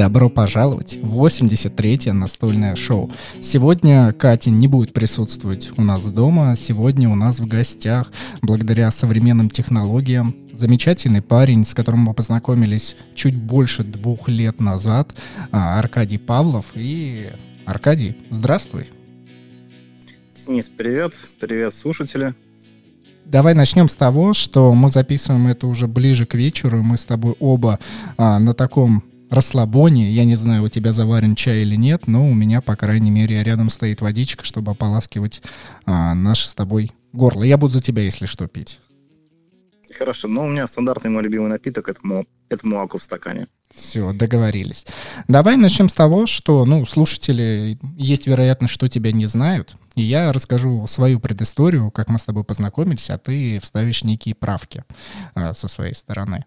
Добро пожаловать в 83-е настольное шоу. Сегодня Катя не будет присутствовать у нас дома. Сегодня у нас в гостях, благодаря современным технологиям, замечательный парень, с которым мы познакомились чуть больше двух лет назад, а, Аркадий Павлов. И Аркадий, здравствуй. Денис, привет. Привет, слушатели. Давай начнем с того, что мы записываем это уже ближе к вечеру. Мы с тобой оба а, на таком расслабоне. Я не знаю, у тебя заварен чай или нет, но у меня, по крайней мере, рядом стоит водичка, чтобы ополаскивать а, наше с тобой горло. Я буду за тебя, если что, пить. Хорошо, но у меня стандартный мой любимый напиток это, это молоко в стакане. Все, договорились. Давай начнем с того, что, ну, слушатели, есть вероятность, что тебя не знают. И я расскажу свою предысторию, как мы с тобой познакомились, а ты вставишь некие правки а, со своей стороны.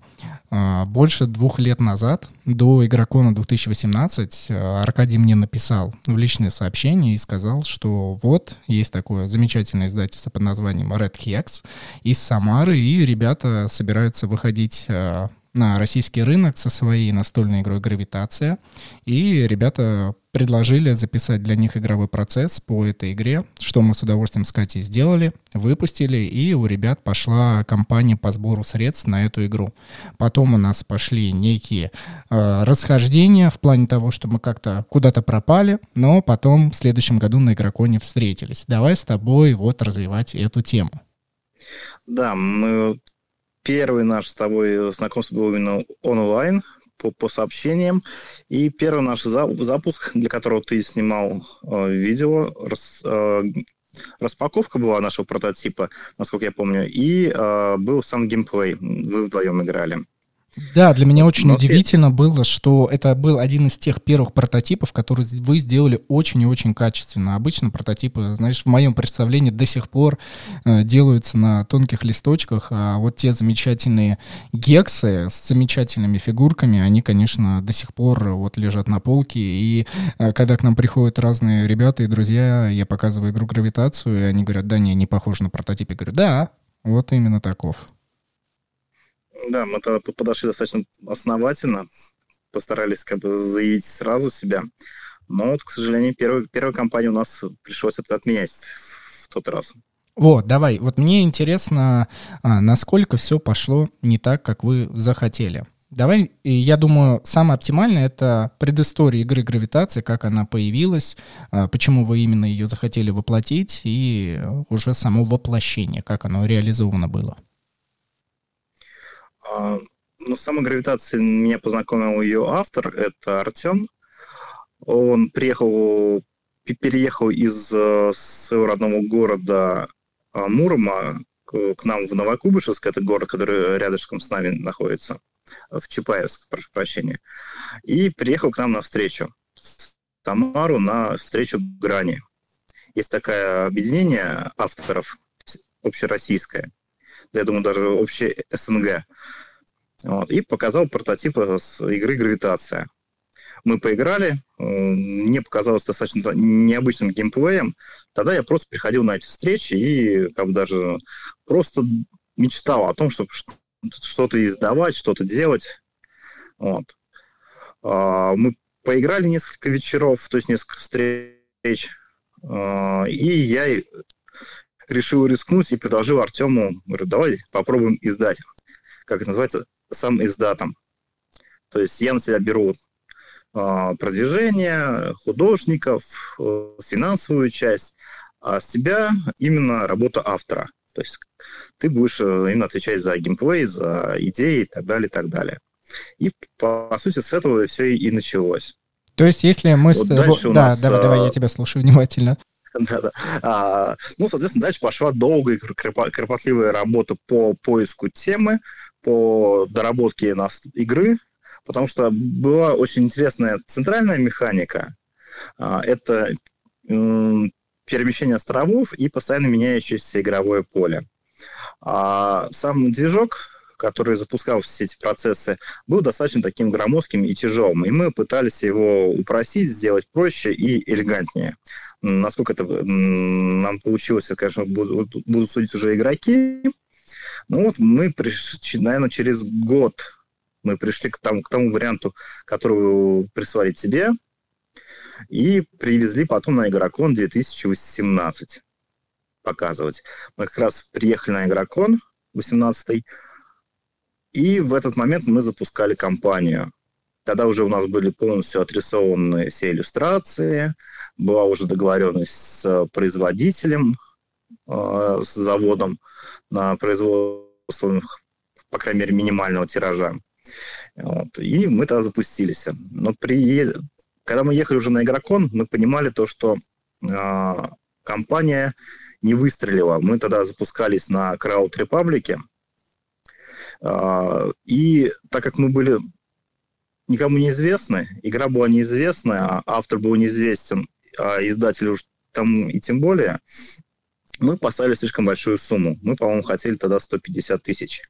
А, больше двух лет назад, до Игрокона 2018, а, Аркадий мне написал в личное сообщение и сказал, что вот, есть такое замечательное издательство под названием Red Hex из Самары, и ребята собираются выходить а, на российский рынок со своей настольной игрой «Гравитация». И ребята предложили записать для них игровой процесс по этой игре, что мы с удовольствием с Катей сделали, выпустили, и у ребят пошла кампания по сбору средств на эту игру. Потом у нас пошли некие э, расхождения в плане того, что мы как-то куда-то пропали, но потом в следующем году на Игроконе встретились. Давай с тобой вот развивать эту тему. Да, мы первый наш с тобой знакомство был именно онлайн, по, по сообщениям. И первый наш запуск, для которого ты снимал э, видео, рас, э, распаковка была нашего прототипа, насколько я помню, и э, был сам геймплей. Вы вдвоем играли. Да, для меня очень Но удивительно ты... было, что это был один из тех первых прототипов, которые вы сделали очень и очень качественно. Обычно прототипы, знаешь, в моем представлении до сих пор э, делаются на тонких листочках, а вот те замечательные гексы с замечательными фигурками, они, конечно, до сих пор вот лежат на полке. И э, когда к нам приходят разные ребята и друзья, я показываю игру «Гравитацию», и они говорят, да, не, не похоже на прототип. Я говорю, да, вот именно таков. Да, мы тогда подошли достаточно основательно, постарались как бы заявить сразу себя. Но вот, к сожалению, первую, первую компанию у нас пришлось это отменять в тот раз. Вот, давай. Вот мне интересно, а, насколько все пошло не так, как вы захотели. Давай, я думаю, самое оптимальное — это предыстория игры «Гравитация», как она появилась, а, почему вы именно ее захотели воплотить, и уже само воплощение, как оно реализовано было. А, ну, самой гравитации меня познакомил ее автор, это Артем. Он приехал, переехал из э, своего родного города а, Мурома к нам в Новокубышевск, это город, который рядышком с нами находится, в Чапаевск, прошу прощения, и приехал к нам на встречу, в Тамару на встречу Грани. Есть такое объединение авторов общероссийское, я думаю, даже общее СНГ. Вот, и показал прототип игры «Гравитация». Мы поиграли, э, мне показалось достаточно необычным геймплеем. Тогда я просто приходил на эти встречи и как бы даже просто мечтал о том, чтобы что-то издавать, что-то делать. Вот. А, мы поиграли несколько вечеров, то есть несколько встреч, а, и я решил рискнуть и предложил Артему, говорю, давай попробуем издать. Как это называется? Сам издатом. То есть я на себя беру э, продвижение, художников, э, финансовую часть, а с тебя именно работа автора. То есть ты будешь э, именно отвечать за геймплей, за идеи и так далее, и так далее. И, по сути, с этого все и началось. То есть, если мы... Вот с... Да, нас, давай, давай, я тебя слушаю внимательно. Да-да. А, ну, соответственно, дальше пошла долгая кропотливая работа по поиску темы, по доработке нас игры, потому что была очень интересная центральная механика. А, это перемещение островов и постоянно меняющееся игровое поле. А сам движок, который запускал все эти процессы, был достаточно таким громоздким и тяжелым. И мы пытались его упростить, сделать проще и элегантнее. Насколько это нам получилось, конечно, будут, будут судить уже игроки. Ну вот мы пришли, наверное, через год мы пришли к тому, к тому варианту, который прислали тебе, и привезли потом на Игрокон 2018 показывать. Мы как раз приехали на Игрокон 18 и в этот момент мы запускали кампанию. Тогда уже у нас были полностью отрисованы все иллюстрации, была уже договоренность с производителем, э, с заводом на производство, по крайней мере, минимального тиража. Вот. И мы тогда запустились. Но при... когда мы ехали уже на Игрокон, мы понимали то, что э, компания не выстрелила. Мы тогда запускались на Republic, э, и так как мы были никому неизвестны, игра была неизвестная, а автор был неизвестен, а издатель уж там и тем более, мы поставили слишком большую сумму. Мы, по-моему, хотели тогда 150 тысяч.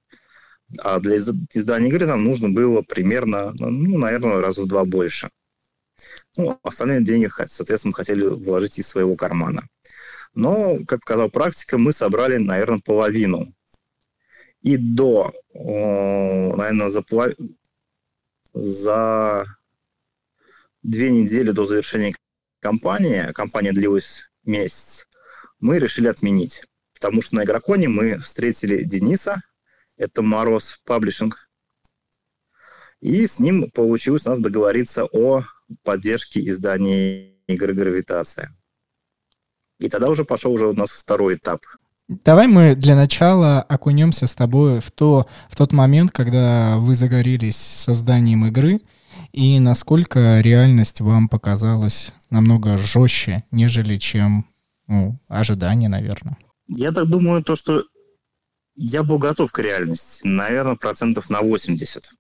А для издания игры нам нужно было примерно, ну, наверное, раз в два больше. Ну, остальные деньги, соответственно, мы хотели вложить из своего кармана. Но, как показала практика, мы собрали, наверное, половину. И до, наверное, за, полов... за две недели до завершения кампании, кампания длилась месяц, мы решили отменить. Потому что на Игроконе мы встретили Дениса, это Мороз Паблишинг. И с ним получилось у нас договориться о поддержке издания игры «Гравитация». И тогда уже пошел уже у нас второй этап. Давай мы для начала окунемся с тобой в, то, в тот момент, когда вы загорелись созданием игры, и насколько реальность вам показалась намного жестче, нежели чем ну, ожидания, наверное. Я так думаю, то, что я был готов к реальности, наверное, процентов на 80.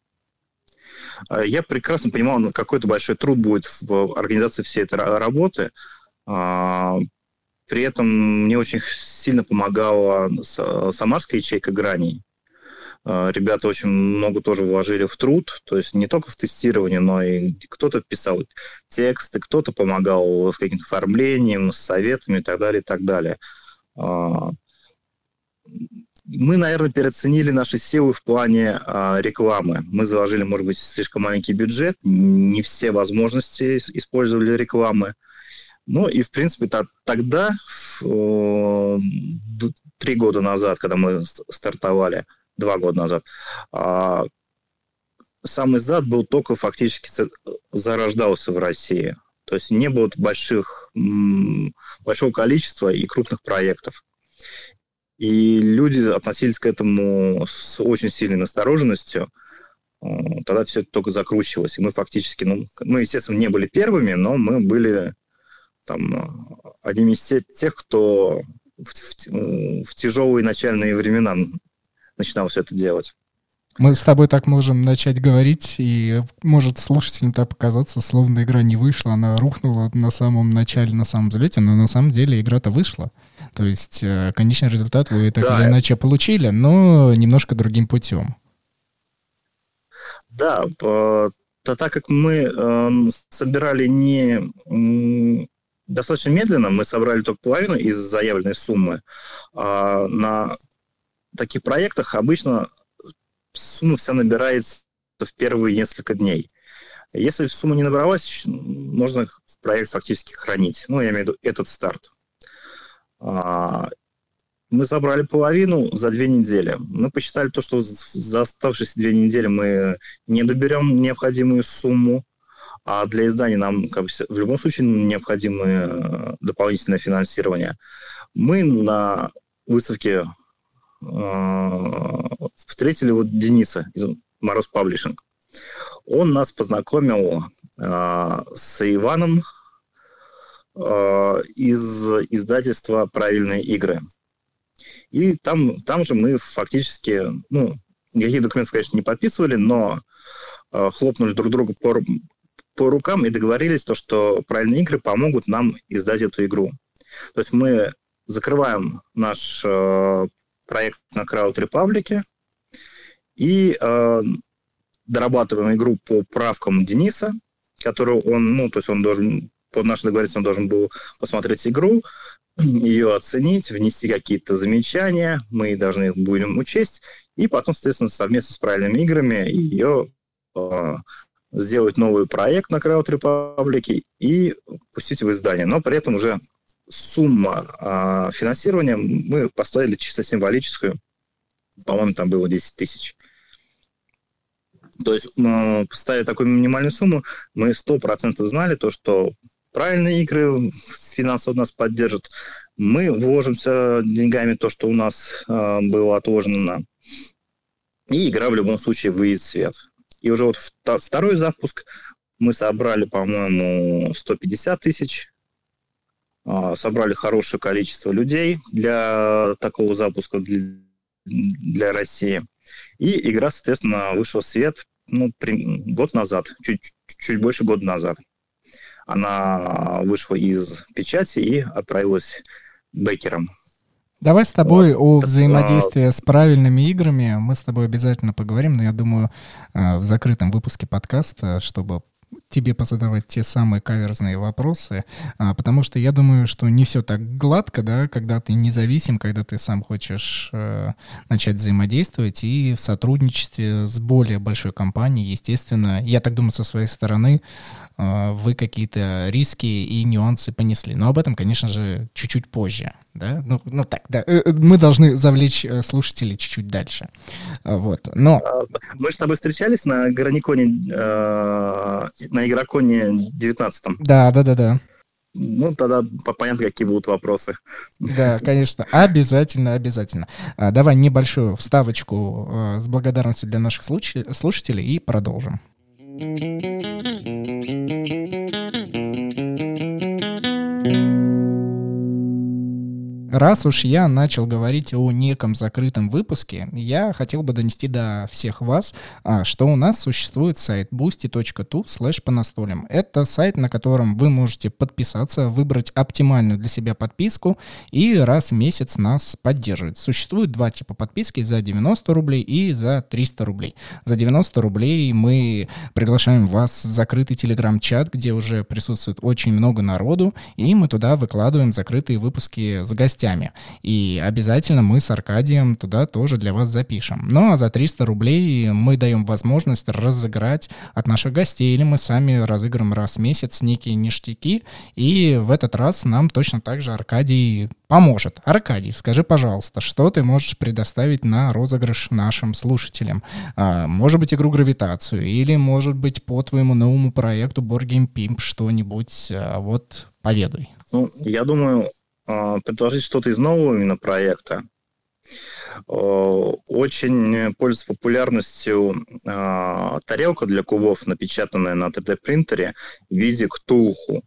А, я прекрасно понимал, какой-то большой труд будет в организации всей этой работы. При этом мне очень сильно помогала самарская ячейка граней. А, ребята очень много тоже вложили в труд, то есть не только в тестирование, но и кто-то писал тексты, кто-то помогал с каким-то оформлением, с советами и так далее, и так далее мы, наверное, переоценили наши силы в плане э, рекламы. Мы заложили, может быть, слишком маленький бюджет, не все возможности использовали рекламы. Ну и, в принципе, та, тогда, э, три года назад, когда мы стартовали, два года назад, э, сам издат был только фактически зарождался в России. То есть не было больших, большого количества и крупных проектов. И люди относились к этому с очень сильной настороженностью. Э, тогда все это только закручивалось. И мы фактически, ну, мы, естественно, не были первыми, но мы были там одними из тех, кто в, в, в тяжелые начальные времена начинал все это делать. Мы с тобой так можем начать говорить, и может слушателям так показаться, словно игра не вышла, она рухнула на самом начале, на самом взлете, но на самом деле игра-то вышла. То есть э, конечный результат вы так да. или иначе получили, но немножко другим путем. Да, то так как мы э, собирали не достаточно медленно, мы собрали только половину из заявленной суммы, а на таких проектах обычно сумма вся набирается в первые несколько дней. Если сумма не набралась, можно проект фактически хранить. Ну, я имею в виду этот старт. А, мы забрали половину за две недели. Мы посчитали то, что за оставшиеся две недели мы не доберем необходимую сумму, а для издания нам как бы, в любом случае необходимо э, дополнительное финансирование. Мы на выставке э, встретили вот Дениса из Мороз Паблишинг. Он нас познакомил э, с Иваном э, из издательства «Правильные игры». И там, там же мы фактически, ну, никаких документов, конечно, не подписывали, но э, хлопнули друг друга по, по рукам и договорились, то, что «Правильные игры» помогут нам издать эту игру. То есть мы закрываем наш э, проект на Crowd Republic, и э, дорабатываем игру по правкам Дениса, которую он, ну, то есть он должен, под нашей договоренностью он должен был посмотреть игру, ее оценить, внести какие-то замечания, мы должны будем учесть, и потом, соответственно, совместно с правильными играми ее э, сделать новый проект на Crowd Republic и пустить в издание. Но при этом уже сумма э, финансирования мы поставили чисто символическую. По-моему, там было 10 тысяч. То есть, э, поставив такую минимальную сумму, мы 100% знали то, что правильные игры финансово нас поддержат. Мы вложимся деньгами то, что у нас э, было отложено. И игра в любом случае выйдет в свет. И уже вот второй запуск мы собрали, по-моему, 150 тысяч. Э, собрали хорошее количество людей для такого запуска для, России. И игра, соответственно, вышла в свет ну, год назад, чуть, чуть больше года назад. Она вышла из печати и отправилась бекером. Давай с тобой вот. о взаимодействии с правильными играми. Мы с тобой обязательно поговорим, но я думаю, э, в закрытом выпуске подкаста, чтобы тебе позадавать те самые каверзные вопросы, а, потому что я думаю, что не все так гладко, да, когда ты независим, когда ты сам хочешь э, начать взаимодействовать и в сотрудничестве с более большой компанией, естественно, я так думаю, со своей стороны вы какие-то риски и нюансы понесли. Но об этом, конечно же, чуть-чуть позже, да, ну, ну так, да, э, э, мы должны завлечь э, слушателей чуть-чуть дальше, вот, но... Мы с тобой встречались на Граниконе э, на игроконе 19 Да, да, да, да. Ну, тогда понятно, какие будут вопросы. Да, конечно, обязательно, обязательно. А, давай небольшую вставочку с благодарностью для наших слушателей и продолжим. Раз уж я начал говорить о неком закрытом выпуске, я хотел бы донести до всех вас, а, что у нас существует сайт boosty.tu slash по настолям. Это сайт, на котором вы можете подписаться, выбрать оптимальную для себя подписку и раз в месяц нас поддерживать. Существует два типа подписки за 90 рублей и за 300 рублей. За 90 рублей мы приглашаем вас в закрытый телеграм-чат, где уже присутствует очень много народу, и мы туда выкладываем закрытые выпуски с гостями гостями. И обязательно мы с Аркадием туда тоже для вас запишем. Ну а за 300 рублей мы даем возможность разыграть от наших гостей, или мы сами разыграем раз в месяц некие ништяки, и в этот раз нам точно так же Аркадий поможет. Аркадий, скажи, пожалуйста, что ты можешь предоставить на розыгрыш нашим слушателям? А, может быть, игру «Гравитацию», или, может быть, по твоему новому проекту Game Pimp что-нибудь, а, вот, поведай. Ну, я думаю, предложить что-то из нового именно проекта. Очень пользуется популярностью а, тарелка для кубов, напечатанная на 3D-принтере в виде ктулху.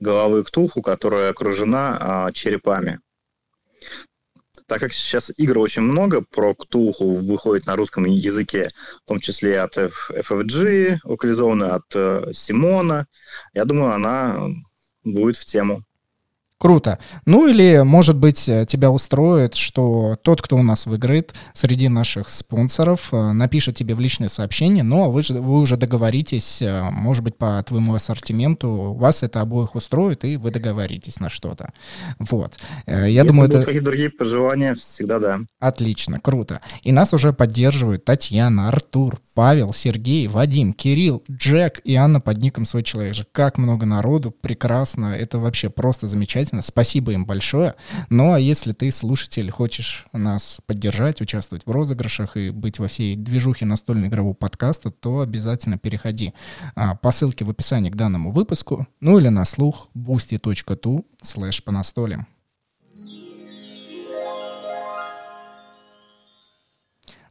Головы ктулху, которая окружена а, черепами. Так как сейчас игр очень много про Ктулху выходит на русском языке, в том числе от FFG, локализованной от э, Симона, я думаю, она будет в тему. Круто. Ну или, может быть, э, тебя устроит, что тот, кто у нас выиграет среди наших спонсоров, э, напишет тебе в личное сообщение, но вы, же, вы уже договоритесь, э, может быть, по твоему ассортименту, вас это обоих устроит, и вы договоритесь на что-то. Вот. Я Если думаю, это... какие другие пожелания, всегда да. Отлично, круто. И нас уже поддерживают Татьяна, Артур, Павел, Сергей, Вадим, Кирилл, Джек и Анна под ником «Свой человек». же. Как много народу, прекрасно, это вообще просто замечательно замечательно. Спасибо им большое. Ну а если ты, слушатель, хочешь нас поддержать, участвовать в розыгрышах и быть во всей движухе настольно-игрового подкаста, то обязательно переходи а, по ссылке в описании к данному выпуску, ну или на слух boosty.tu слэш по настолям.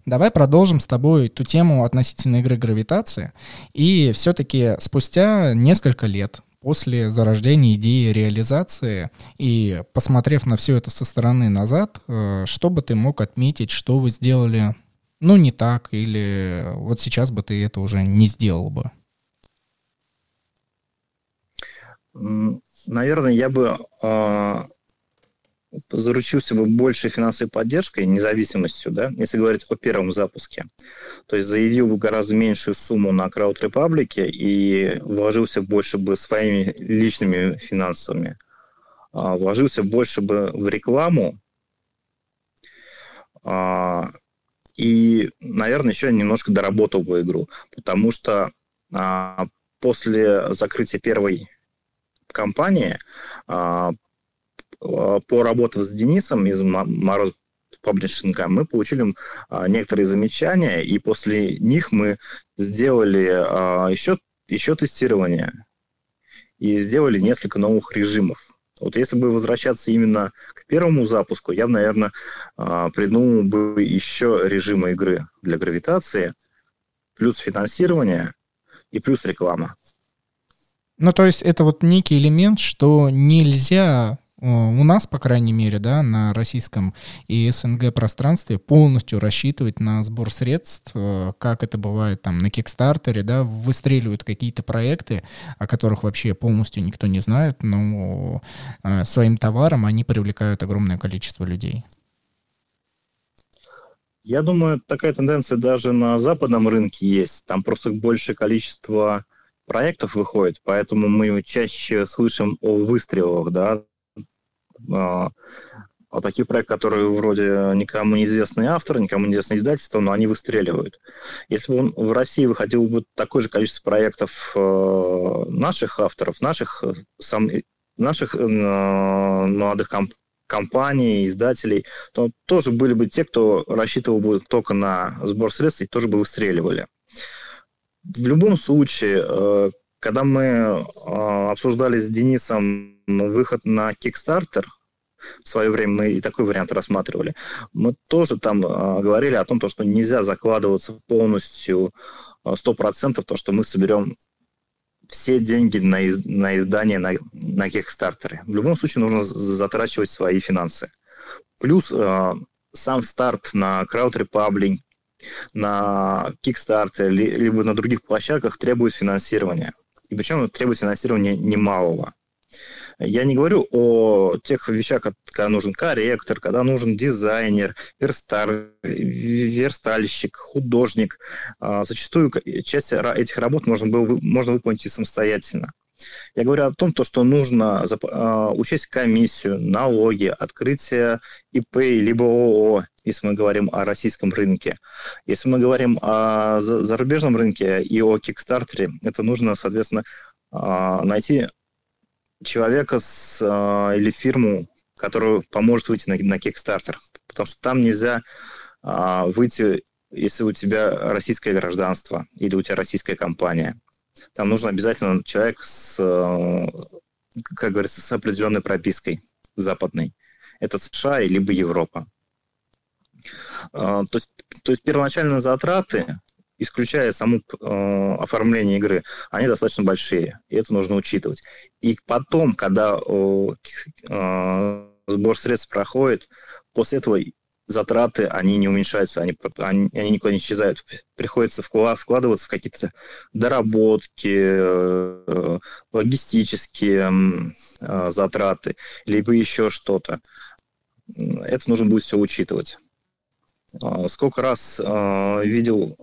Давай продолжим с тобой ту тему относительно игры гравитации. И все-таки спустя несколько лет после зарождения идеи реализации и посмотрев на все это со стороны назад, э, что бы ты мог отметить, что вы сделали, ну, не так, или вот сейчас бы ты это уже не сделал бы? Наверное, я бы э, заручился бы большей финансовой поддержкой, независимостью, да, если говорить о первом запуске, то есть заявил бы гораздо меньшую сумму на Crowd Republic и вложился больше бы своими личными финансами, а, вложился больше бы в рекламу, а, и, наверное, еще немножко доработал бы игру, потому что а, после закрытия первой компании поработав с Денисом из Мороз паблишинга, мы получили некоторые замечания, и после них мы сделали еще, еще тестирование и сделали несколько новых режимов. Вот если бы возвращаться именно к первому запуску, я бы, наверное, придумал бы еще режимы игры для гравитации, плюс финансирование и плюс реклама. Ну, то есть это вот некий элемент, что нельзя у нас, по крайней мере, да, на российском и СНГ пространстве полностью рассчитывать на сбор средств, э, как это бывает там на Кикстартере, да, выстреливают какие-то проекты, о которых вообще полностью никто не знает, но э, своим товаром они привлекают огромное количество людей. Я думаю, такая тенденция даже на западном рынке есть. Там просто большее количество проектов выходит, поэтому мы чаще слышим о выстрелах, да, а, а такие проекты, которые вроде никому неизвестный автор, никому неизвестное издательство, но они выстреливают. Если бы в России выходило бы такое же количество проектов э, наших авторов, наших, э, сам, наших э, молодых комп компаний, издателей, то тоже были бы те, кто рассчитывал бы только на сбор средств и тоже бы выстреливали. В любом случае, когда мы обсуждали с Денисом выход на Kickstarter, в свое время мы и такой вариант рассматривали, мы тоже там э, говорили о том, то, что нельзя закладываться полностью сто процентов, то, что мы соберем все деньги на, из, на издание на, на Kickstarter. В любом случае нужно затрачивать свои финансы. Плюс э, сам старт на Crowd Republic, на Kickstarter, либо на других площадках требует финансирования. И причем требует финансирования немалого. Я не говорю о тех вещах, когда нужен корректор, когда нужен дизайнер, верстар, верстальщик, художник. А, зачастую часть этих работ можно, было, можно выполнить и самостоятельно. Я говорю о том, то, что нужно а, учесть комиссию, налоги, открытие ИП либо ООО, если мы говорим о российском рынке. Если мы говорим о зарубежном рынке и о Кикстартере, это нужно, соответственно, а, найти человека с, э, или фирму, которая поможет выйти на, на Kickstarter. Потому что там нельзя выйти, если у тебя российское гражданство или у тебя российская компания. Там нужен обязательно человек с, э, как говорится, с определенной пропиской западной. Это США либо Европа. Э, то, есть, то есть первоначальные затраты исключая само э, оформление игры, они достаточно большие, и это нужно учитывать. И потом, когда э, сбор средств проходит, после этого затраты, они не уменьшаются, они, они, они никуда не исчезают. Приходится вкладываться в какие-то доработки, э, логистические э, затраты, либо еще что-то. Это нужно будет все учитывать. А, сколько раз э, видел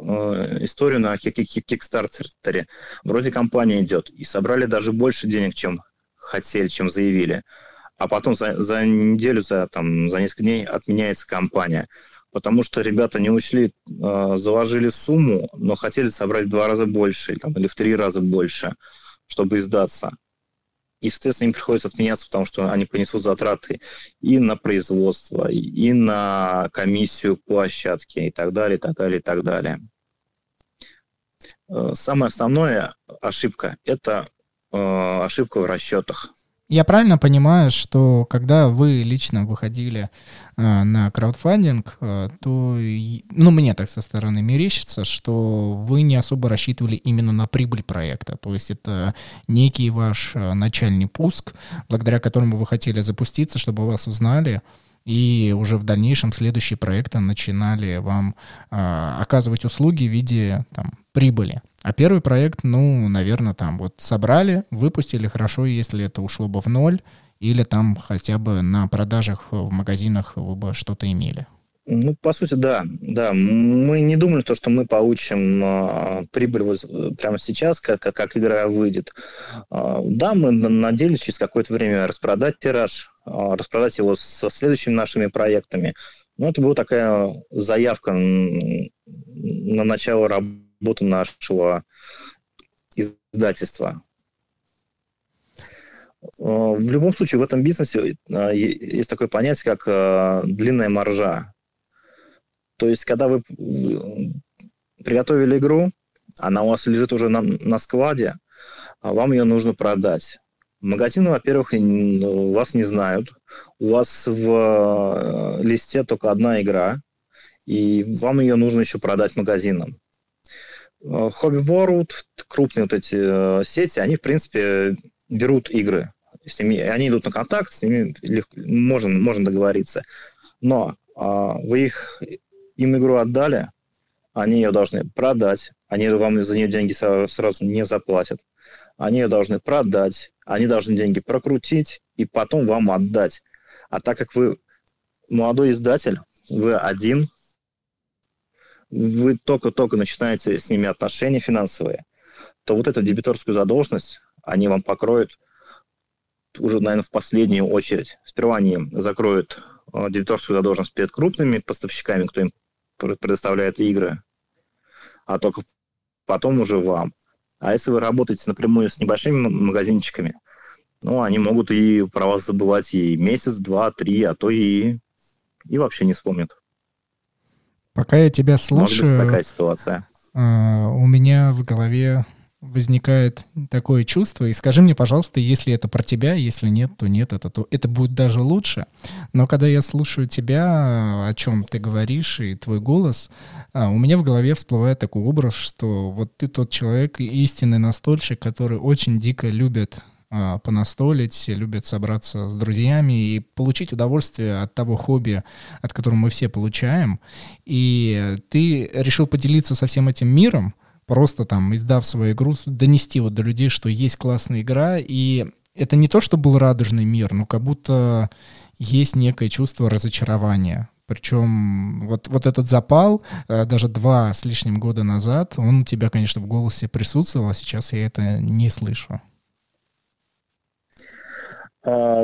историю на Кикстартере. Вроде компания идет, и собрали даже больше денег, чем хотели, чем заявили. А потом за, за неделю, за, там, за несколько дней отменяется компания. Потому что ребята не учли, э, заложили сумму, но хотели собрать в два раза больше там, или в три раза больше, чтобы издаться естественно, им приходится отменяться, потому что они понесут затраты и на производство, и на комиссию площадки, и так далее, и так далее, и так далее. Э, самая основная ошибка – это э, ошибка в расчетах. Я правильно понимаю, что когда вы лично выходили э, на краудфандинг, э, то, ну, мне так со стороны мерещится, что вы не особо рассчитывали именно на прибыль проекта. То есть это некий ваш э, начальный пуск, благодаря которому вы хотели запуститься, чтобы вас узнали, и уже в дальнейшем следующие проекты начинали вам э, оказывать услуги в виде там, прибыли. А первый проект, ну, наверное, там вот собрали, выпустили хорошо, если это ушло бы в ноль, или там хотя бы на продажах в магазинах вы бы что-то имели. Ну, по сути, да. Да, мы не думали, то, что мы получим э, прибыль вот прямо сейчас, как, как, как игра выйдет. Э, да, мы надеялись через какое-то время распродать тираж, э, распродать его со следующими нашими проектами. Но это была такая заявка на начало работы нашего издательства. В любом случае, в этом бизнесе есть такое понятие, как длинная маржа. То есть, когда вы приготовили игру, она у вас лежит уже на, на складе, а вам ее нужно продать. Магазины, во-первых, вас не знают. У вас в э, листе только одна игра, и вам ее нужно еще продать магазинам. Э, Hobby World, крупные вот эти э, сети, они, в принципе, берут игры. С ними, они идут на контакт, с ними легко, можно, можно договориться. Но а, вы их им игру отдали, они ее должны продать, они вам за нее деньги сразу не заплатят. Они ее должны продать, они должны деньги прокрутить и потом вам отдать. А так как вы молодой издатель, вы один, вы только-только начинаете с ними отношения финансовые, то вот эту дебиторскую задолженность они вам покроют уже, наверное, в последнюю очередь. Сперва они закроют э, дебиторскую задолженность перед крупными поставщиками, кто им предоставляют игры, а только потом уже вам. А если вы работаете напрямую с небольшими магазинчиками, ну, они могут и про вас забывать и месяц, два, три, а то и, и вообще не вспомнят. Пока я тебя слушаю... Может быть такая ситуация. Uh, у меня в голове возникает такое чувство, и скажи мне, пожалуйста, если это про тебя, если нет, то нет, это, то, это будет даже лучше. Но когда я слушаю тебя, о чем ты говоришь, и твой голос, а, у меня в голове всплывает такой образ, что вот ты тот человек, истинный настольщик, который очень дико любит а, понастолить, любит собраться с друзьями и получить удовольствие от того хобби, от которого мы все получаем. И ты решил поделиться со всем этим миром, просто там, издав свою игру, донести вот до людей, что есть классная игра, и это не то, что был радужный мир, но как будто есть некое чувство разочарования. Причем вот, вот этот запал, э, даже два с лишним года назад, он у тебя, конечно, в голосе присутствовал, а сейчас я это не слышу. А,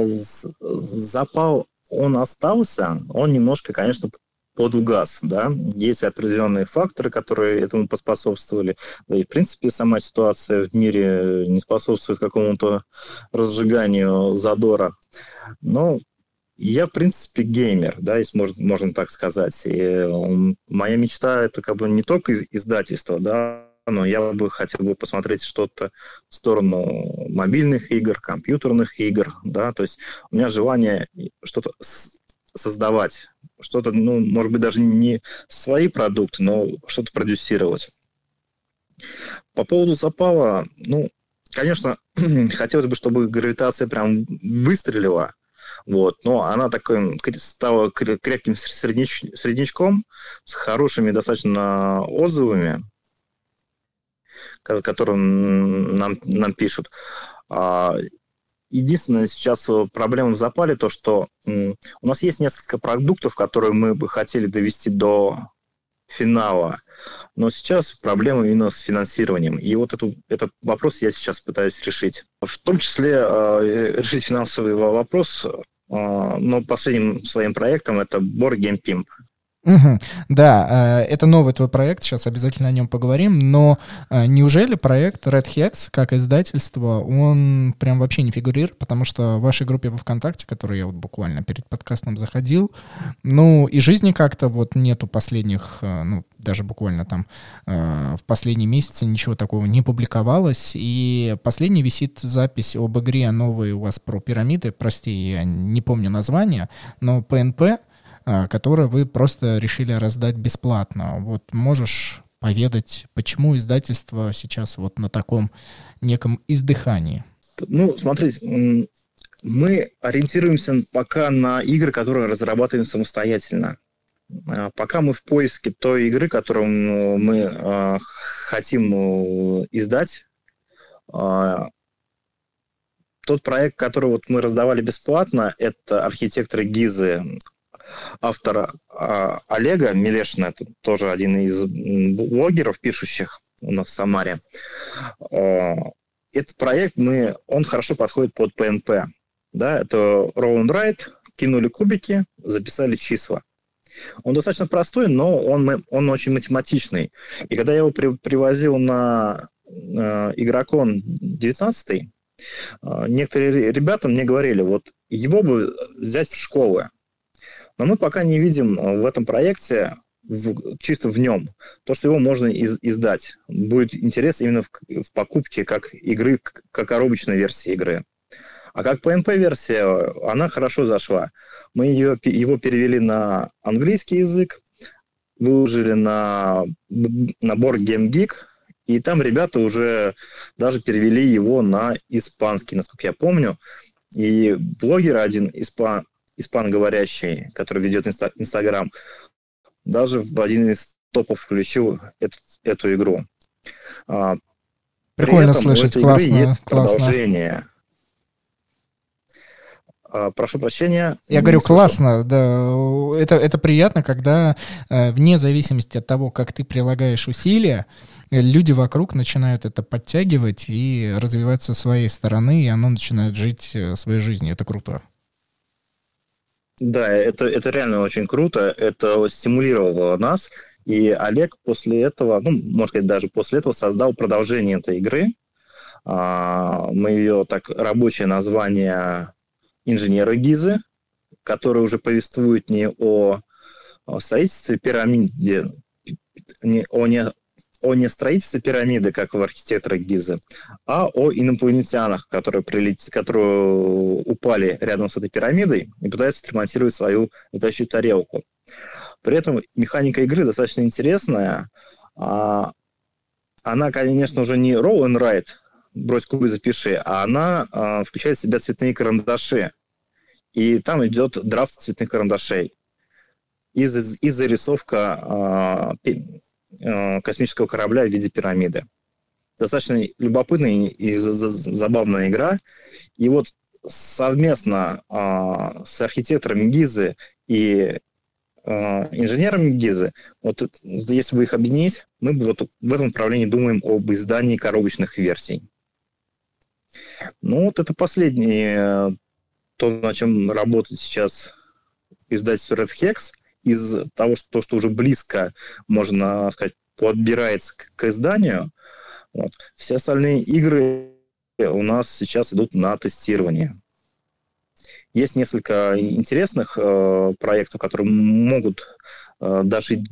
запал, он остался, он немножко, конечно, подугас, да, есть определенные факторы, которые этому поспособствовали, да и, в принципе, сама ситуация в мире не способствует какому-то разжиганию задора, но я, в принципе, геймер, да, если можно, можно так сказать. И моя мечта это как бы не только издательство, да, но я бы хотел бы посмотреть что-то в сторону мобильных игр, компьютерных игр, да, то есть у меня желание что-то создавать, что-то, ну, может быть, даже не свои продукты, но что-то продюсировать. По поводу запала, ну, конечно, хотелось бы, чтобы гравитация прям выстрелила, вот, но она такой стала крепким среднич, среднячком с хорошими достаточно отзывами, которые нам, нам пишут. Единственное сейчас э, проблема в запале то, что у нас есть несколько продуктов, которые мы бы хотели довести до финала, но сейчас проблема именно с финансированием. И вот эту, этот вопрос я сейчас пытаюсь решить. В том числе э, решить финансовый вопрос, э, но последним своим проектом это Board Game Pimp. Угу. Да, э, это новый твой проект, сейчас обязательно о нем поговорим, но э, неужели проект Red Hex, как издательство, он прям вообще не фигурирует, потому что в вашей группе во ВКонтакте, которую я вот буквально перед подкастом заходил, ну и жизни как-то вот нету последних, э, ну даже буквально там в последние месяцы ничего такого не публиковалось, и последний висит запись об игре новой у вас про пирамиды, прости, я не помню название, но ПНП, а, которое вы просто решили раздать бесплатно. Вот можешь поведать, почему издательство сейчас вот на таком неком издыхании? Ну, смотрите, Мы ориентируемся пока на игры, которые разрабатываем самостоятельно. А, пока мы в поиске той игры, которую мы э, хотим издать. Э, тот проект, который вот мы раздавали бесплатно, это архитекторы Гизы автора э, Олега Милешина, это тоже один из блогеров, пишущих у нас в Самаре. Э, этот проект, мы, он хорошо подходит под PNP. Да, это roll and write, кинули кубики, записали числа. Он достаточно простой, но он, он очень математичный. И когда я его при, привозил на э, игрокон 19 э, некоторые ребята мне говорили, вот его бы взять в школы. Но мы пока не видим в этом проекте в, чисто в нем. То, что его можно из, издать. Будет интерес именно в, в покупке как игры, как коробочной версии игры. А как PNP-версия, она хорошо зашла. Мы ее, его перевели на английский язык, выложили на набор GameGeek, и там ребята уже даже перевели его на испанский, насколько я помню. И блогер один, испан, испаноговорящий, который ведет Инстаграм, даже в один из топов включил эту, эту игру. А, Прикольно этом слышать, классно. есть классно. продолжение. А, прошу прощения. Я говорю, слышал. классно, да. Это, это приятно, когда э, вне зависимости от того, как ты прилагаешь усилия, люди вокруг начинают это подтягивать и развиваться со своей стороны, и оно начинает жить э, своей жизнью. Это круто. Да, это, это реально очень круто. Это стимулировало нас. И Олег после этого, ну, может быть, даже после этого создал продолжение этой игры. А, мы ее так рабочее название инженеры Гизы, который уже повествует не о строительстве пирамиды, не о не о не строительстве пирамиды, как в архитекторах Гизы, а о инопланетянах, которые, прилет... которые упали рядом с этой пирамидой и пытаются отремонтировать свою летающую тарелку. При этом механика игры достаточно интересная. А она, конечно, уже не roll and write, брось кубы запиши, а она а, включает в себя цветные карандаши. И там идет драфт цветных карандашей. И, и зарисовка космического корабля в виде пирамиды. Достаточно любопытная и забавная игра. И вот совместно а, с архитекторами Гизы и а, инженерами Гизы, вот если бы их объединить, мы бы вот в этом направлении думаем об издании коробочных версий. Ну вот это последнее, э, то, на чем работает сейчас издательство Red Hex – из того, что, то, что уже близко, можно сказать, подбирается к, к изданию, вот, все остальные игры у нас сейчас идут на тестирование. Есть несколько интересных э, проектов, которые могут э, дожить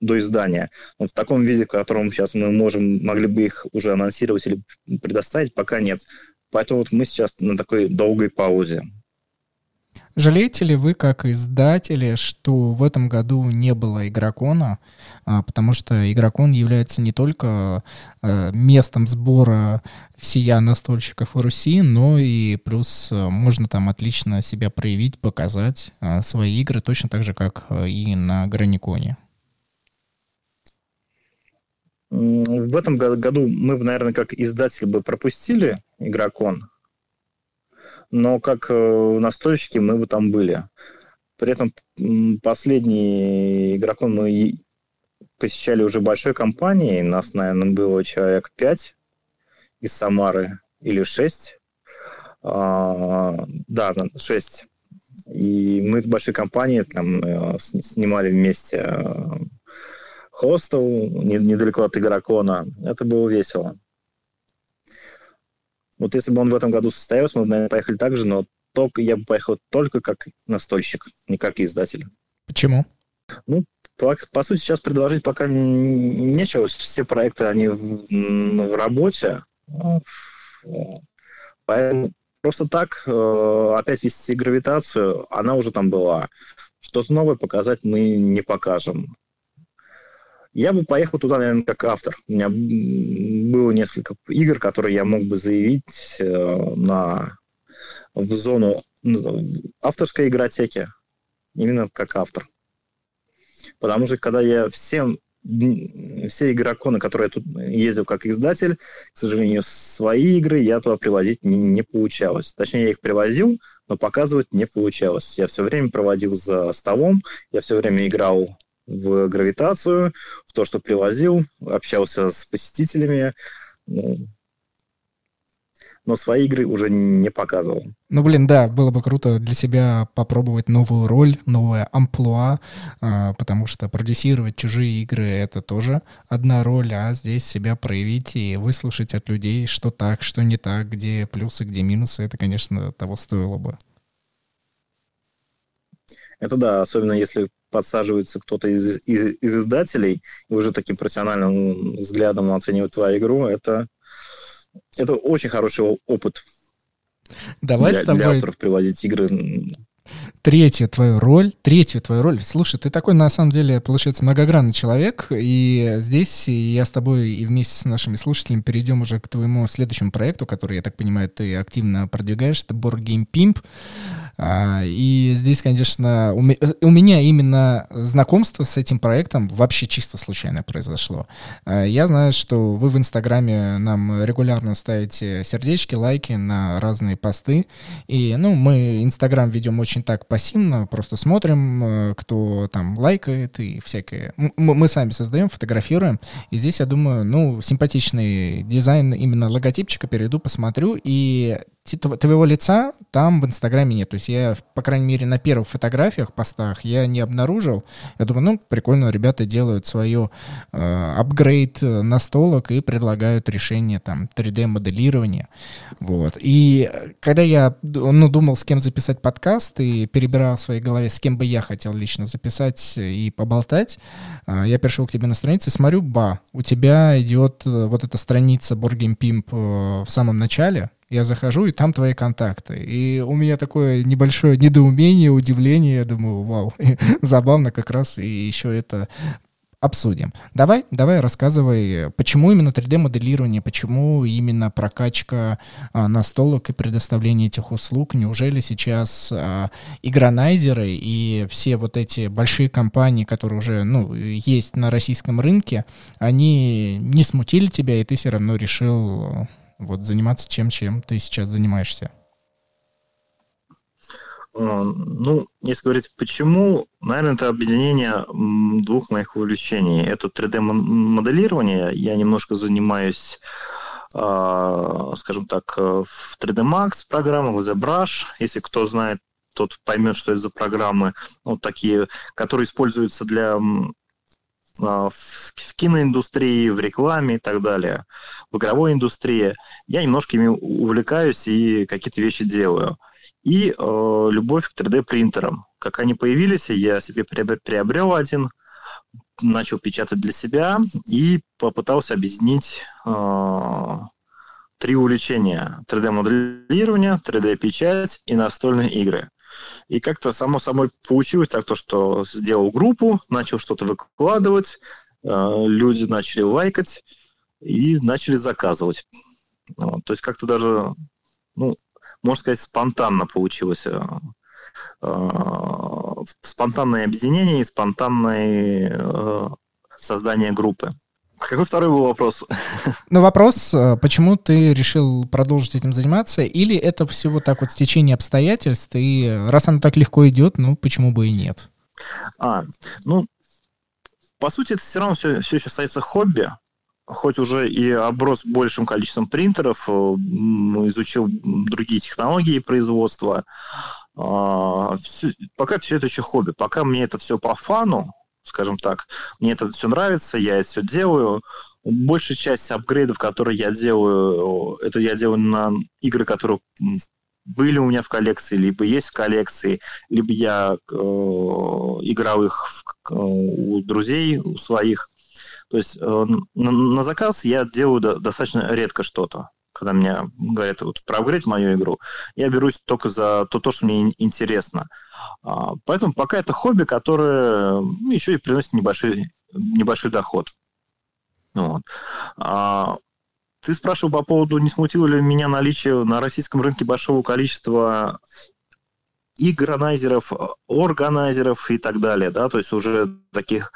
до издания. Но в таком виде, в котором сейчас мы можем, могли бы их уже анонсировать или предоставить, пока нет. Поэтому вот мы сейчас на такой долгой паузе. Жалеете ли вы, как издатели, что в этом году не было игрокона, а, потому что игрокон является не только э, местом сбора всея настольщиков в Руси, но и плюс э, можно там отлично себя проявить, показать э, свои игры, точно так же, как и на Граниконе? В этом году мы, наверное, как издатель бы пропустили игрокон, но как э, настольщики мы бы там были. При этом последний игроком мы посещали уже большой компанией, нас, наверное, было человек 5 из Самары или 6. А, да, 6. И мы с большой компанией там э, снимали вместе э, хостел недалеко от игрокона. Это было весело. Вот если бы он в этом году состоялся, мы бы, наверное, поехали так же, но только я бы поехал только как настойщик, не как издатель. Почему? Ну, по, по сути, сейчас предложить пока нечего. Все проекты, они в, в работе. Поэтому просто так э, опять вести гравитацию, она уже там была. Что-то новое показать мы не покажем. Я бы поехал туда, наверное, как автор. У меня было несколько игр, которые я мог бы заявить э, на в зону авторской игротеки, именно как автор. Потому что когда я всем все игроки, на которые я тут ездил как издатель, к сожалению, свои игры я туда привозить не, не получалось. Точнее, я их привозил, но показывать не получалось. Я все время проводил за столом, я все время играл в гравитацию, в то, что привозил, общался с посетителями, ну, но свои игры уже не показывал. Ну, блин, да, было бы круто для себя попробовать новую роль, новое амплуа, а, потому что продюсировать чужие игры — это тоже одна роль, а здесь себя проявить и выслушать от людей, что так, что не так, где плюсы, где минусы, это, конечно, того стоило бы. Это да, особенно если подсаживается кто-то из, из, из издателей и уже таким профессиональным взглядом оценивает твою игру, это это очень хороший опыт. Давай для, с тобой... для авторов приводить игры третью твою роль, третью твою роль. Слушай, ты такой, на самом деле, получается, многогранный человек, и здесь я с тобой и вместе с нашими слушателями перейдем уже к твоему следующему проекту, который, я так понимаю, ты активно продвигаешь, это Board Game Pimp. А, и здесь, конечно, у, меня именно знакомство с этим проектом вообще чисто случайно произошло. А, я знаю, что вы в Инстаграме нам регулярно ставите сердечки, лайки на разные посты. И, ну, мы Инстаграм ведем очень так пассивно, просто смотрим, э, кто там лайкает и всякое. Мы сами создаем, фотографируем. И здесь, я думаю, ну, симпатичный дизайн именно логотипчика, перейду, посмотрю. И твоего лица там в Инстаграме нет. То есть я, по крайней мере, на первых фотографиях, постах я не обнаружил. Я думаю, ну, прикольно, ребята делают свое э, апгрейд настолок и предлагают решение там 3D-моделирования. Вот. И когда я, ну, думал, с кем записать подкаст и перебирал в своей голове, с кем бы я хотел лично записать и поболтать, э, я перешел к тебе на страницу и смотрю, ба, у тебя идет э, вот эта страница Board Game Pimp э, в самом начале, я захожу, и там твои контакты. И у меня такое небольшое недоумение, удивление. Я думаю, вау, забавно как раз, и еще это обсудим. Давай, давай рассказывай, почему именно 3D-моделирование, почему именно прокачка а, настолок и предоставление этих услуг. Неужели сейчас а, игронайзеры и все вот эти большие компании, которые уже ну, есть на российском рынке, они не смутили тебя, и ты все равно решил вот заниматься чем, чем ты сейчас занимаешься? А, ну, если говорить почему, наверное, это объединение двух моих увлечений. Это 3D-моделирование. Я немножко занимаюсь, а, скажем так, в 3D Max программах, в ZBrush. Если кто знает, тот поймет, что это за программы, вот такие, которые используются для в киноиндустрии, в рекламе и так далее, в игровой индустрии. Я немножко ими увлекаюсь и какие-то вещи делаю. И э, любовь к 3D-принтерам. Как они появились, я себе приобрел один, начал печатать для себя и попытался объединить э, три увлечения. 3D-моделирование, 3D-печать и настольные игры. И как-то само собой получилось так, то, что сделал группу, начал что-то выкладывать, э, люди начали лайкать и начали заказывать. То есть как-то даже, ну, можно сказать, спонтанно получилось э, э, спонтанное объединение и спонтанное создание группы. Какой второй был вопрос? Ну, вопрос, э, почему ты решил продолжить этим заниматься, или это всего так вот стечение обстоятельств, и раз оно так легко идет, ну, почему бы и нет? А, ну, по сути, это все равно все, все еще остается хобби, хоть уже и оброс большим количеством принтеров, э, изучил другие технологии производства, а, пока все это еще хобби. Пока мне это все по фану, скажем так. Мне это все нравится, я это все делаю. Большая часть апгрейдов, которые я делаю, это я делаю на игры, которые были у меня в коллекции, либо есть в коллекции, либо я э, играл их в, э, у друзей, у своих. То есть э, на, на заказ я делаю до, достаточно редко что-то. Когда мне говорят, вот, проапгрейд мою игру, я берусь только за то, то что мне интересно. А, поэтому пока это хобби, которое еще и приносит небольшой, небольшой доход. Вот. А, ты спрашивал по поводу, не смутило ли меня наличие на российском рынке большого количества игронайзеров, органайзеров и так далее, да, то есть уже таких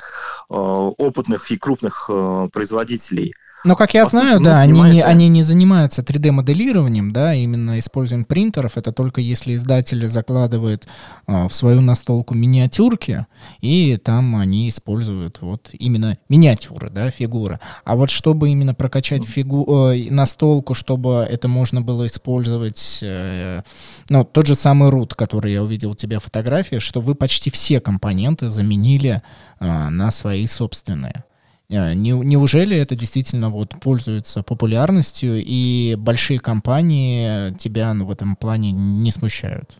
э, опытных и крупных э, производителей. Но, как я По знаю, сути, да, они не, они не занимаются 3D-моделированием, да, именно используем принтеров. Это только если издатель закладывает э, в свою настолку миниатюрки, и там они используют вот именно миниатюры, да, фигуры. А вот чтобы именно прокачать фигу э, настолку, чтобы это можно было использовать, э, ну, тот же самый root, который я увидел у тебя в фотографии, что вы почти все компоненты заменили э, на свои собственные. Э, не, неужели это действительно вот пользуется популярностью, и большие компании тебя ну, в этом плане не смущают?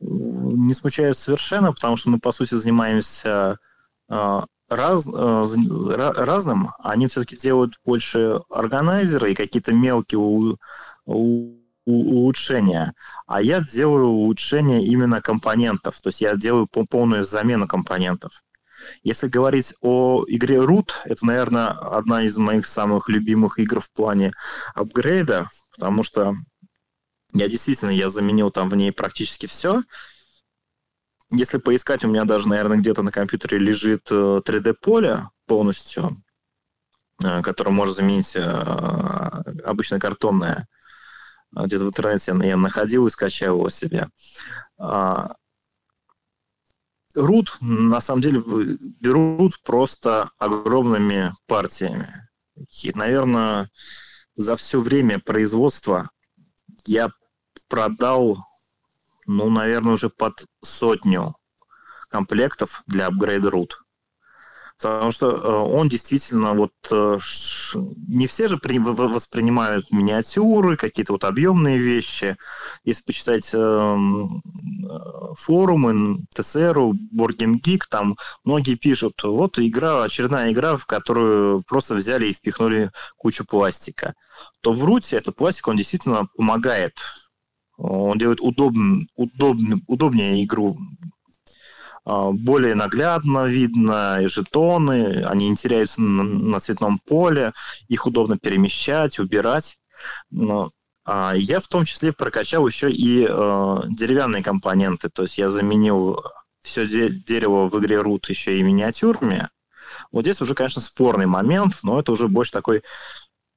Не смущают совершенно, потому что мы, по сути, занимаемся э, раз, э, разным. Они все-таки делают больше органайзеры и какие-то мелкие у, у, улучшения. А я делаю улучшение именно компонентов. То есть я делаю полную замену компонентов. Если говорить о игре Root, это, наверное, одна из моих самых любимых игр в плане апгрейда, потому что я действительно, я заменил там в ней практически все. Если поискать, у меня даже, наверное, где-то на компьютере лежит 3D-поле э, полностью, э, которое можно заменить э, обычно картонное. Где-то в интернете я находил и скачал его себе. А, рут, на самом деле, берут просто огромными партиями. И, наверное, за все время производства я продал, ну, наверное, уже под сотню комплектов для апгрейда рут. Потому что э, он действительно вот э, не все же воспринимают миниатюры, какие-то вот объемные вещи. Если почитать э, форумы, ТСР, Board Geek, там многие пишут, вот игра, очередная игра, в которую просто взяли и впихнули кучу пластика. То в Руте этот пластик, он действительно помогает. Он делает удобн, удобн, удобнее игру более наглядно видно и жетоны, они не теряются на, цветном поле, их удобно перемещать, убирать. Но а, я в том числе прокачал еще и э, деревянные компоненты, то есть я заменил все дерево в игре Root еще и миниатюрами. Вот здесь уже, конечно, спорный момент, но это уже больше такой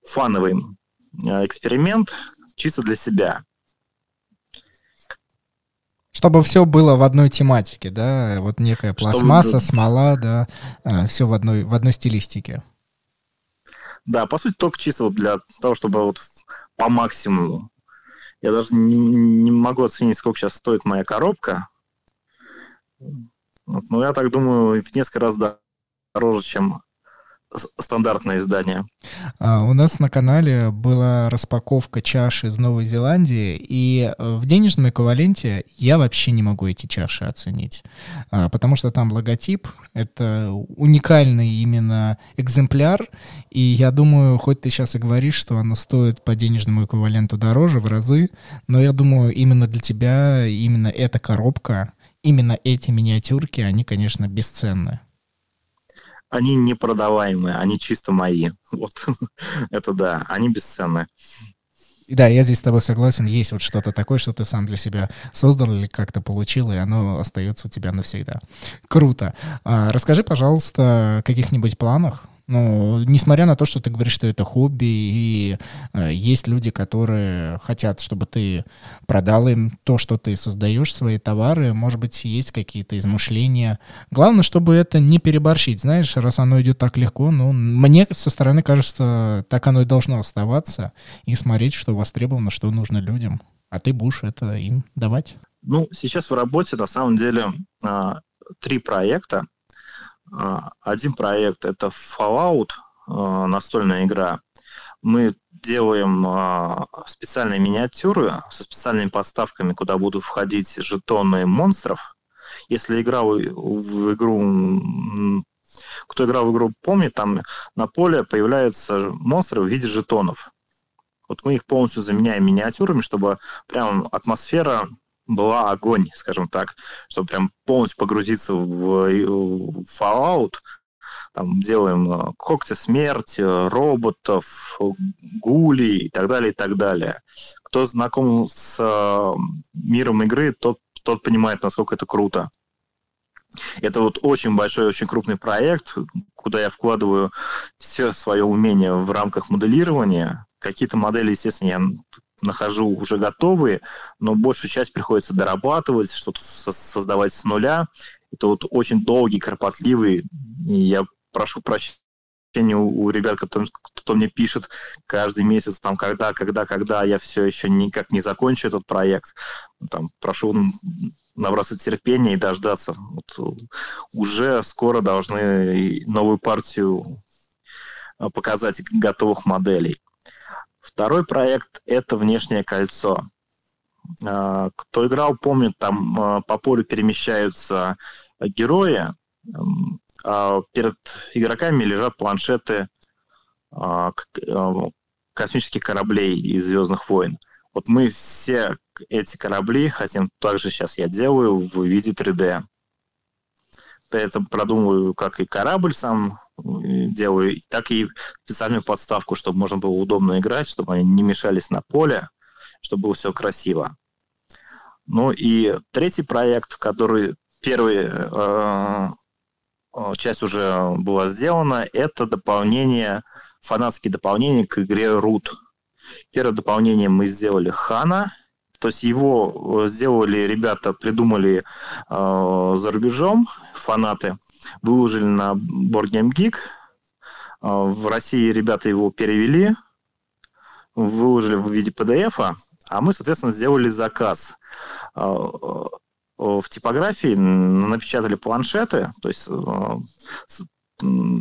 фановый э, эксперимент чисто для себя. Чтобы все было в одной тематике, да, вот некая пластмасса, смола, да, а, все в одной, в одной стилистике. Да, по сути, только чисто вот для того, чтобы вот по максимуму. Я даже не, не могу оценить, сколько сейчас стоит моя коробка. Вот, но я так думаю, в несколько раз дороже, чем стандартное издание. А, у нас на канале была распаковка чаши из Новой Зеландии, и э, в денежном эквиваленте я вообще не могу эти чаши оценить, а, потому что там логотип, это уникальный именно экземпляр, и я думаю, хоть ты сейчас и говоришь, что оно стоит по денежному эквиваленту дороже в разы, но я думаю, именно для тебя именно эта коробка, именно эти миниатюрки, они, конечно, бесценны они не продаваемые, они чисто мои. Вот, это да, они бесценны. Да, я здесь с тобой согласен. Есть вот что-то такое, что ты сам для себя создал или как-то получил, и оно остается у тебя навсегда. Круто. А, расскажи, пожалуйста, о каких-нибудь планах ну, несмотря на то, что ты говоришь, что это хобби, и э, есть люди, которые хотят, чтобы ты продал им то, что ты создаешь, свои товары, может быть, есть какие-то измышления. Главное, чтобы это не переборщить, знаешь, раз оно идет так легко, ну, мне со стороны кажется, так оно и должно оставаться, и смотреть, что востребовано, что нужно людям, а ты будешь это им давать. Ну, сейчас в работе, на самом деле, а, три проекта, один проект это Fallout, а, настольная игра. Мы делаем а, специальные миниатюры со специальными подставками, куда будут входить жетоны монстров. Если играл в игру, кто играл в игру, помнит, там на поле появляются монстры в виде жетонов. Вот мы их полностью заменяем миниатюрами, чтобы прям атмосфера была огонь, скажем так, чтобы прям полностью погрузиться в, Fallout, там делаем э, когти смерти, роботов, гулей и так далее, и так далее. Кто знаком с э, миром игры, тот, тот понимает, насколько это круто. Это вот очень большой, очень крупный проект, куда я вкладываю все свое умение в рамках моделирования. Какие-то модели, естественно, я нахожу уже готовые, но большую часть приходится дорабатывать, что-то создавать с нуля. Это вот очень долгий, кропотливый, и я прошу прощения у, ребят, кто, кто мне пишет каждый месяц, там, когда, когда, когда, я все еще никак не закончу этот проект. Там, прошу набраться терпения и дождаться. Вот, уже скоро должны новую партию а, показать готовых моделей. Второй проект – это внешнее кольцо. А, кто играл, помнит, там а, по полю перемещаются герои, а перед игроками лежат планшеты космических кораблей из «Звездных войн». Вот мы все эти корабли хотим, также сейчас я делаю, в виде 3D. Я это продумываю, как и корабль сам делаю, так и специальную подставку, чтобы можно было удобно играть, чтобы они не мешались на поле, чтобы было все красиво. Ну и третий проект, который первый э, э, часть уже была сделана, это дополнение, фанатские дополнения к игре Root. Первое дополнение мы сделали Хана, то есть его э, сделали ребята, придумали э, за рубежом, фанаты, выложили на Board Game Geek. А, в России ребята его перевели, выложили в виде PDF, а мы, соответственно, сделали заказ. А, а, в типографии напечатали планшеты, то есть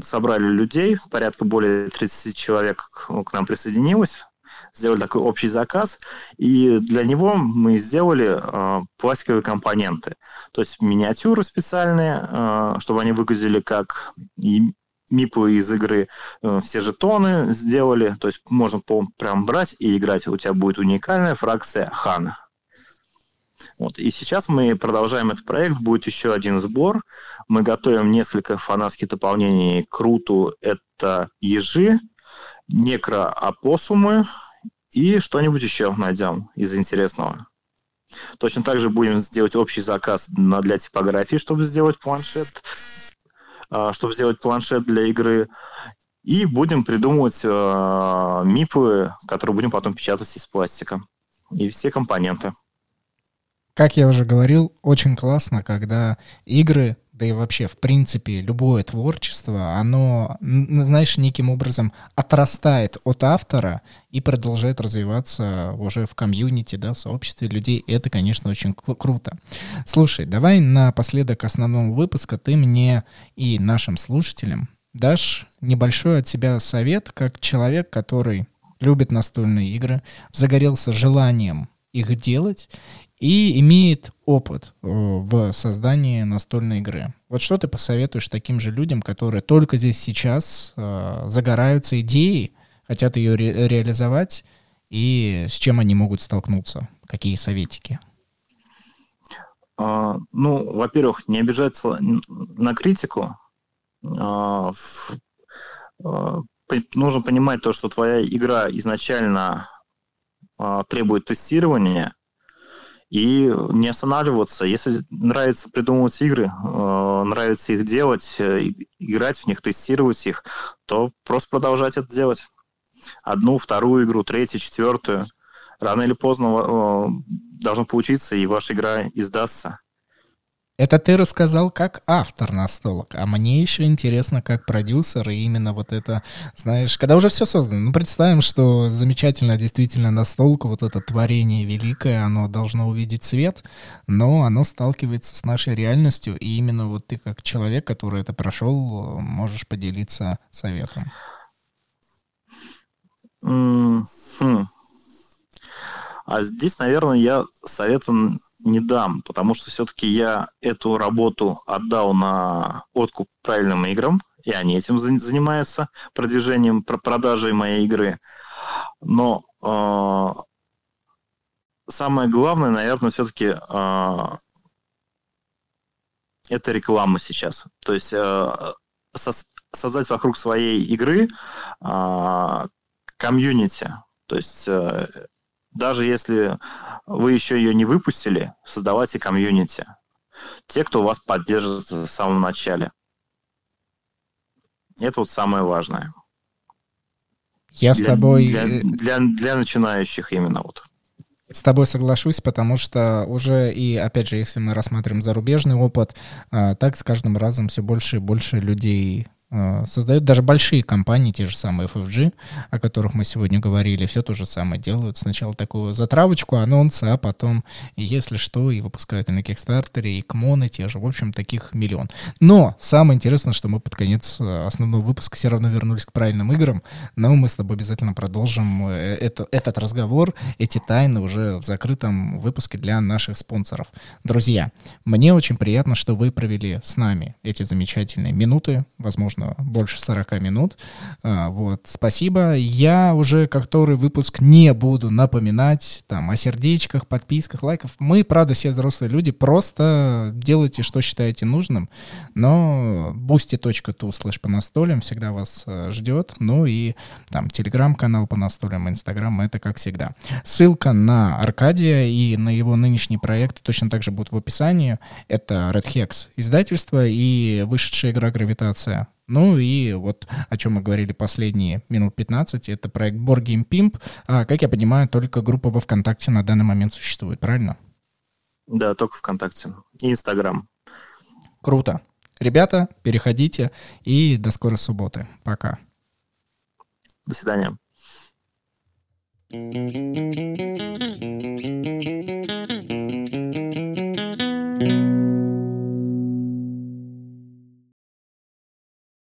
собрали людей, порядка более 30 человек к нам присоединилось, сделали такой общий заказ, и для него мы сделали э, пластиковые компоненты, то есть миниатюры специальные, э, чтобы они выглядели как мипы из игры, э, все жетоны сделали, то есть можно прям брать и играть, у тебя будет уникальная фракция Хан. Вот. И сейчас мы продолжаем этот проект, будет еще один сбор. Мы готовим несколько фанатских дополнений к Руту. Это ежи, некроопоссумы, и что-нибудь еще найдем из интересного. Точно так же будем сделать общий заказ на, для типографии, чтобы сделать планшет, а, чтобы сделать планшет для игры. И будем придумывать э, мипы, которые будем потом печатать из пластика. И все компоненты. Как я уже говорил, очень классно, когда игры да и вообще, в принципе, любое творчество, оно, знаешь, неким образом отрастает от автора и продолжает развиваться уже в комьюнити, да, в сообществе людей. Это, конечно, очень круто. Слушай, давай напоследок основного выпуска ты мне и нашим слушателям дашь небольшой от себя совет, как человек, который любит настольные игры, загорелся желанием их делать и имеет опыт э, в создании настольной игры. Вот что ты посоветуешь таким же людям, которые только здесь сейчас э, загораются идеей, хотят ее ре- реализовать, и с чем они могут столкнуться? Какие советики? А, ну, во-первых, не обижаться на критику. А, в, а, нужно понимать то, что твоя игра изначально а, требует тестирования, и не останавливаться. Если нравится придумывать игры, э, нравится их делать, э, играть в них, тестировать их, то просто продолжать это делать. Одну, вторую игру, третью, четвертую. Рано или поздно э, должно получиться, и ваша игра издастся. Это ты рассказал как автор настолок, а мне еще интересно как продюсер, и именно вот это, знаешь, когда уже все создано. Ну, представим, что замечательно действительно настолка, вот это творение великое, оно должно увидеть свет, но оно сталкивается с нашей реальностью, и именно вот ты как человек, который это прошел, можешь поделиться советом. Mm-hmm. А здесь, наверное, я советом не дам, потому что все-таки я эту работу отдал на откуп правильным играм, и они этим занимаются, продвижением, продажей моей игры. Но э, самое главное, наверное, все-таки э, это реклама сейчас. То есть э, со, создать вокруг своей игры а, комьюнити. То есть а, даже если вы еще ее не выпустили, создавайте комьюнити. Те, кто вас поддержит в самом начале. Это вот самое важное. Я для, с тобой... Для, для, для начинающих именно вот. С тобой соглашусь, потому что уже и, опять же, если мы рассматриваем зарубежный опыт, а, так с каждым разом все больше и больше людей создают даже большие компании, те же самые FFG, о которых мы сегодня говорили, все то же самое делают. Сначала такую затравочку, анонсы, а потом, если что, и выпускают и на Kickstarter, и Кмоны те же. В общем, таких миллион. Но самое интересное, что мы под конец э, основного выпуска все равно вернулись к правильным играм, но мы с тобой обязательно продолжим э, это, этот разговор, эти тайны уже в закрытом выпуске для наших спонсоров. Друзья, мне очень приятно, что вы провели с нами эти замечательные минуты, возможно, конечно, больше 40 минут. А, вот, спасибо. Я уже который выпуск не буду напоминать там о сердечках, подписках, лайках. Мы, правда, все взрослые люди, просто делайте, что считаете нужным. Но boosty.tu слышь по настолям всегда вас э, ждет. Ну и там телеграм-канал по настолям, инстаграм, это как всегда. Ссылка на Аркадия и на его нынешний проект точно так же будет в описании. Это Red Hex издательство и вышедшая игра «Гравитация». Ну и вот о чем мы говорили последние минут 15, это проект Board Game Pimp. А, как я понимаю, только группа во ВКонтакте на данный момент существует, правильно? Да, только ВКонтакте. И Инстаграм. Круто. Ребята, переходите и до скорой субботы. Пока. До свидания.